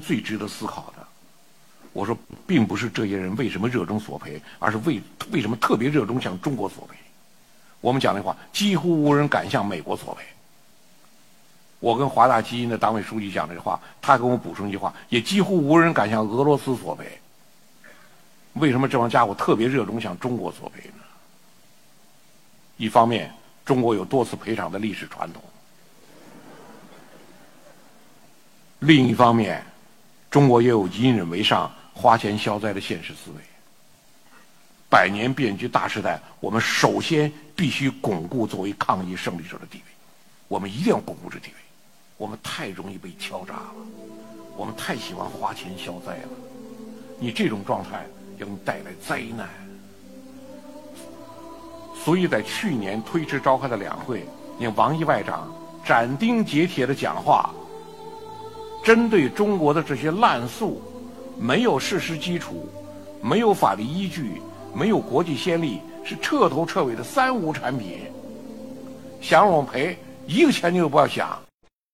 最值得思考的，我说，并不是这些人为什么热衷索赔，而是为为什么特别热衷向中国索赔。我们讲那话，几乎无人敢向美国索赔。我跟华大基因的党委书记讲这话，他给我补充一句话，也几乎无人敢向俄罗斯索赔。为什么这帮家伙特别热衷向中国索赔呢？一方面，中国有多次赔偿的历史传统；另一方面，中国也有隐忍为上、花钱消灾的现实思维。百年变局大时代，我们首先必须巩固作为抗疫胜利者的地位。我们一定要巩固这地位。我们太容易被敲诈了，我们太喜欢花钱消灾了。你这种状态给你带来灾难。所以在去年推迟召开的两会，你王毅外长斩钉截铁的讲话，针对中国的这些滥诉，没有事实基础，没有法律依据，没有国际先例，是彻头彻尾的三无产品。想让我们赔一个钱你都不要想。